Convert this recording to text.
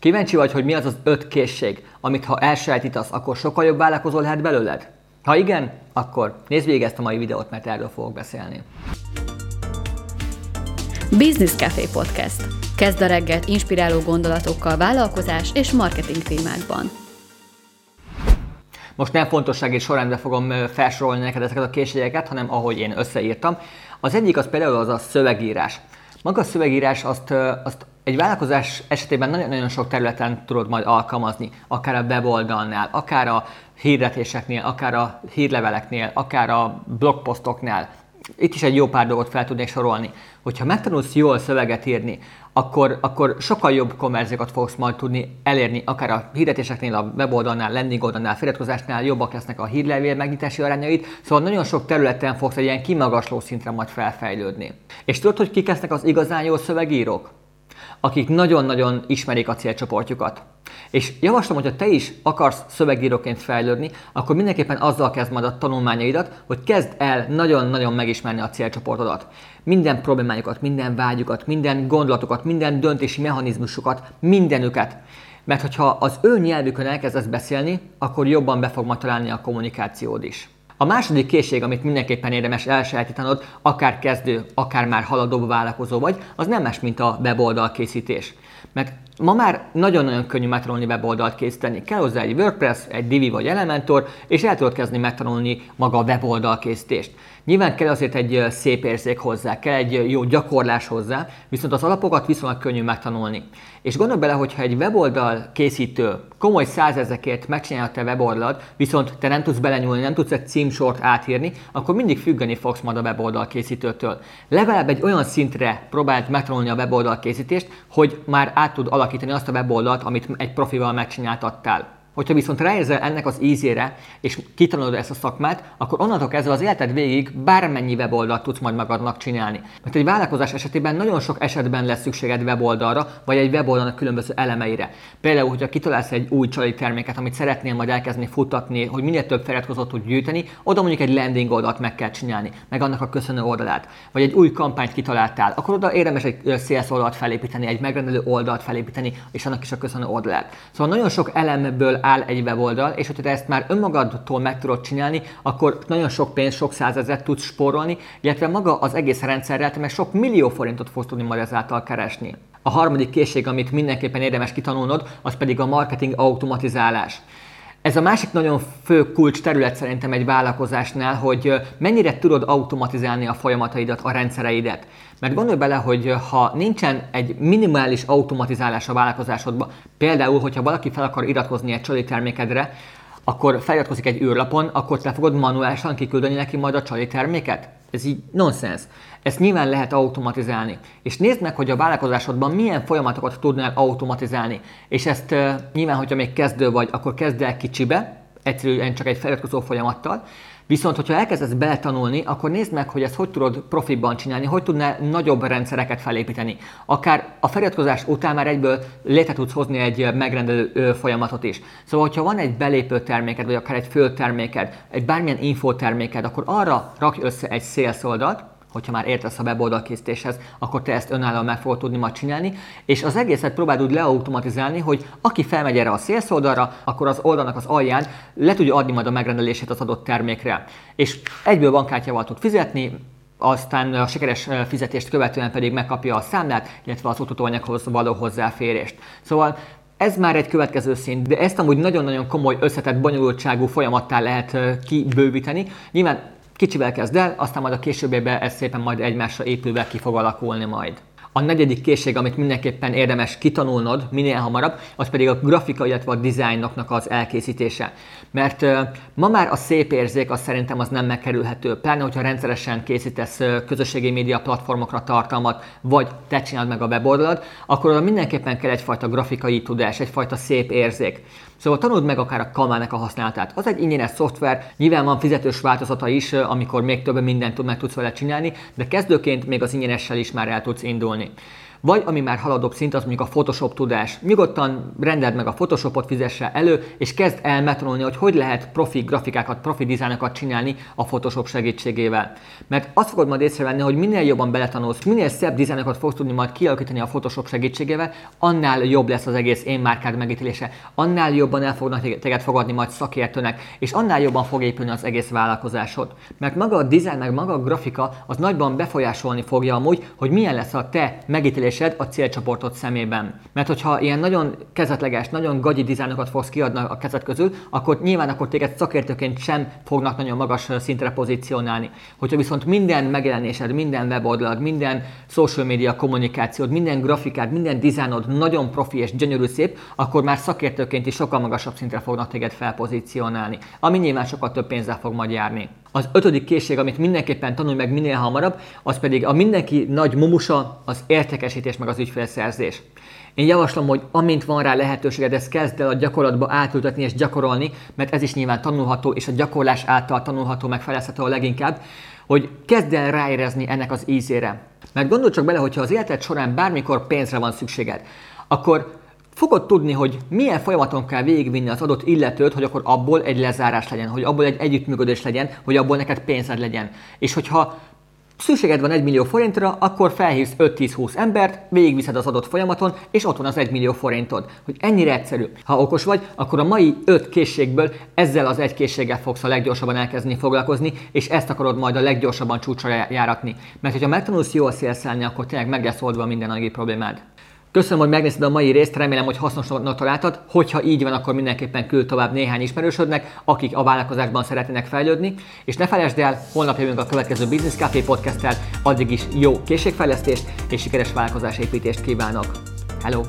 Kíváncsi vagy, hogy mi az az öt készség, amit ha elsajátítasz, akkor sokkal jobb vállalkozó lehet belőled? Ha igen, akkor nézd végig ezt a mai videót, mert erről fogok beszélni. Business Café Podcast. Kezd a reggelt inspiráló gondolatokkal vállalkozás és marketing témákban. Most nem fontossági sorrendben fogom felsorolni neked ezeket a készségeket, hanem ahogy én összeírtam. Az egyik az például az a szövegírás. Maga a szövegírás azt, azt egy vállalkozás esetében nagyon-nagyon sok területen tudod majd alkalmazni, akár a weboldalnál, akár a hirdetéseknél, akár a hírleveleknél, akár a blogposztoknál. Itt is egy jó pár dolgot fel tudnék sorolni. Hogyha megtanulsz jól szöveget írni, akkor, akkor sokkal jobb konverziókat fogsz majd tudni elérni, akár a hirdetéseknél, a weboldalnál, landing oldalnál, feliratkozásnál jobbak lesznek a hírlevél megnyitási arányait, szóval nagyon sok területen fogsz egy ilyen kimagasló szintre majd felfejlődni. És tudod, hogy kik lesznek az igazán jó szövegírók? Akik nagyon-nagyon ismerik a célcsoportjukat. És javaslom, hogy ha te is akarsz szövegíróként fejlődni, akkor mindenképpen azzal kezd majd a tanulmányaidat, hogy kezd el nagyon-nagyon megismerni a célcsoportodat. Minden problémájukat, minden vágyukat, minden gondolatokat, minden döntési mechanizmusukat, mindenüket. Mert hogyha az ő nyelvükön elkezdesz beszélni, akkor jobban be fog majd találni a kommunikációd is. A második készség, amit mindenképpen érdemes elsajátítanod, akár kezdő, akár már haladó vállalkozó vagy, az nem más, mint a weboldal készítés. Mert ma már nagyon-nagyon könnyű megtanulni weboldalt készíteni. Kell hozzá egy WordPress, egy Divi vagy Elementor, és el tudod kezdeni megtanulni maga a weboldal készítést. Nyilván kell azért egy szép érzék hozzá, kell egy jó gyakorlás hozzá, viszont az alapokat viszonylag könnyű megtanulni. És gondolj bele, hogyha egy weboldal készítő komoly százezekért megcsinálja te weboldalt, viszont te nem tudsz belenyúlni, nem tudsz egy címsort átírni, akkor mindig függeni fogsz majd a weboldal készítőtől. Legalább egy olyan szintre próbáld megtanulni a weboldal készítést, hogy már át tud alakítani azt a weboldalt, amit egy profival megcsináltattál. Hogyha viszont ráérzel ennek az ízére, és kitanulod ezt a szakmát, akkor onnantól kezdve az életed végig bármennyi weboldalt tudsz majd magadnak csinálni. Mert egy vállalkozás esetében nagyon sok esetben lesz szükséged weboldalra, vagy egy weboldalnak különböző elemeire. Például, hogyha kitalálsz egy új csali terméket, amit szeretnél majd elkezdeni futatni, hogy minél több feliratkozót tud gyűjteni, oda mondjuk egy landing oldalt meg kell csinálni, meg annak a köszönő oldalát. Vagy egy új kampányt kitaláltál, akkor oda érdemes egy sales oldalt felépíteni, egy megrendelő oldalt felépíteni, és annak is a köszönő oldalát. Szóval nagyon sok elemből áll egy weboldal, és hogyha te ezt már önmagadtól meg tudod csinálni, akkor nagyon sok pénz, sok százezet tudsz spórolni, illetve maga az egész rendszerrel, te meg sok millió forintot fogsz tudni majd ezáltal keresni. A harmadik készség, amit mindenképpen érdemes kitanulnod, az pedig a marketing automatizálás. Ez a másik nagyon fő kulcs terület szerintem egy vállalkozásnál, hogy mennyire tudod automatizálni a folyamataidat, a rendszereidet. Mert gondolj bele, hogy ha nincsen egy minimális automatizálás a vállalkozásodban, például, hogyha valaki fel akar iratkozni egy csali termékedre, akkor feliratkozik egy űrlapon, akkor te fogod manuálisan kiküldeni neki majd a csali terméket? Ez így nonsens. Ezt nyilván lehet automatizálni. És nézd meg, hogy a vállalkozásodban milyen folyamatokat tudnál automatizálni. És ezt uh, nyilván, hogyha még kezdő vagy, akkor kezd el kicsibe, egyszerűen csak egy feliratkozó folyamattal, Viszont, hogyha elkezdesz beletanulni, akkor nézd meg, hogy ezt hogy tudod profiban csinálni, hogy tudnál nagyobb rendszereket felépíteni. Akár a feliratkozás után már egyből létre tudsz hozni egy megrendelő folyamatot is. Szóval, hogyha van egy belépő terméked, vagy akár egy fölterméked, egy bármilyen infoterméked, akkor arra rakj össze egy sales hogyha már értesz a weboldalkészítéshez, akkor te ezt önállóan meg fogod tudni majd csinálni, és az egészet próbáld úgy leautomatizálni, hogy aki felmegy erre a sales oldalra, akkor az oldalnak az alján le tudja adni majd a megrendelését az adott termékre. És egyből bankkártyával tud fizetni, aztán a sikeres fizetést követően pedig megkapja a számlát, illetve az utatóanyaghoz való hozzáférést. Szóval ez már egy következő szint, de ezt amúgy nagyon-nagyon komoly, összetett, bonyolultságú folyamattá lehet kibővíteni. Nyilván Kicsivel kezd el, aztán majd a későbbiekben ez szépen majd egymásra épülve ki fog alakulni majd. A negyedik készség, amit mindenképpen érdemes kitanulnod minél hamarabb, az pedig a grafika, illetve a dizájnoknak az elkészítése. Mert ma már a szép érzék az szerintem az nem megkerülhető. Pláne, hogyha rendszeresen készítesz közösségi média platformokra tartalmat, vagy te csinálod meg a weboldalad, akkor oda mindenképpen kell egyfajta grafikai tudás, egyfajta szép érzék. Szóval tanuld meg akár a Kalmának a használatát. Az egy ingyenes szoftver, nyilván van fizetős változata is, amikor még több mindent meg tudsz vele csinálni, de kezdőként még az ingyenessel is már el tudsz indulni. money. Vagy ami már haladóbb szint, az mondjuk a Photoshop tudás. Nyugodtan rendeld meg a Photoshopot, fizesse elő, és kezd el megtanulni, hogy hogy lehet profi grafikákat, profi dizájnokat csinálni a Photoshop segítségével. Mert azt fogod majd észrevenni, hogy minél jobban beletanulsz, minél szebb dizájnokat fogsz tudni majd kialakítani a Photoshop segítségével, annál jobb lesz az egész én márkád megítélése, annál jobban el fognak téged fogadni majd szakértőnek, és annál jobban fog épülni az egész vállalkozásod. Mert maga a dizájn, meg maga a grafika az nagyban befolyásolni fogja amúgy, hogy milyen lesz a te megítélésed a célcsoportod szemében. Mert hogyha ilyen nagyon kezetleges, nagyon gagyi dizájnokat fogsz kiadni a kezed közül, akkor nyilván akkor téged szakértőként sem fognak nagyon magas szintre pozícionálni. Hogyha viszont minden megjelenésed, minden weboldalad, minden social media kommunikációd, minden grafikád, minden dizájnod nagyon profi és gyönyörű szép, akkor már szakértőként is sokkal magasabb szintre fognak téged felpozícionálni, ami nyilván sokkal több pénzzel fog majd járni. Az ötödik készség, amit mindenképpen tanulj meg minél hamarabb, az pedig a mindenki nagy mumusa, az értékesítés meg az ügyfélszerzés. Én javaslom, hogy amint van rá lehetőséged, ezt kezd el a gyakorlatba átültetni és gyakorolni, mert ez is nyilván tanulható, és a gyakorlás által tanulható, meg felezhető a leginkább, hogy kezd el ráérezni ennek az ízére. Mert gondolj csak bele, hogyha az életed során bármikor pénzre van szükséged, akkor fogod tudni, hogy milyen folyamaton kell végigvinni az adott illetőt, hogy akkor abból egy lezárás legyen, hogy abból egy együttműködés legyen, hogy abból neked pénzed legyen. És hogyha szükséged van 1 millió forintra, akkor felhívsz 5-10-20 embert, végigviszed az adott folyamaton, és ott van az 1 millió forintod. Hogy ennyire egyszerű. Ha okos vagy, akkor a mai 5 készségből ezzel az egy készséggel fogsz a leggyorsabban elkezdeni foglalkozni, és ezt akarod majd a leggyorsabban csúcsra járatni. Mert hogyha megtanulsz jól szélszelni, akkor tényleg meg lesz oldva minden anyagi problémád. Köszönöm, hogy megnézted a mai részt, remélem, hogy hasznosnak találtad. Hogyha így van, akkor mindenképpen küld tovább néhány ismerősödnek, akik a vállalkozásban szeretnének fejlődni. És ne felejtsd el, holnap jövünk a következő Business Café podcasttel, addig is jó készségfejlesztést és sikeres vállalkozásépítést kívánok. Hello!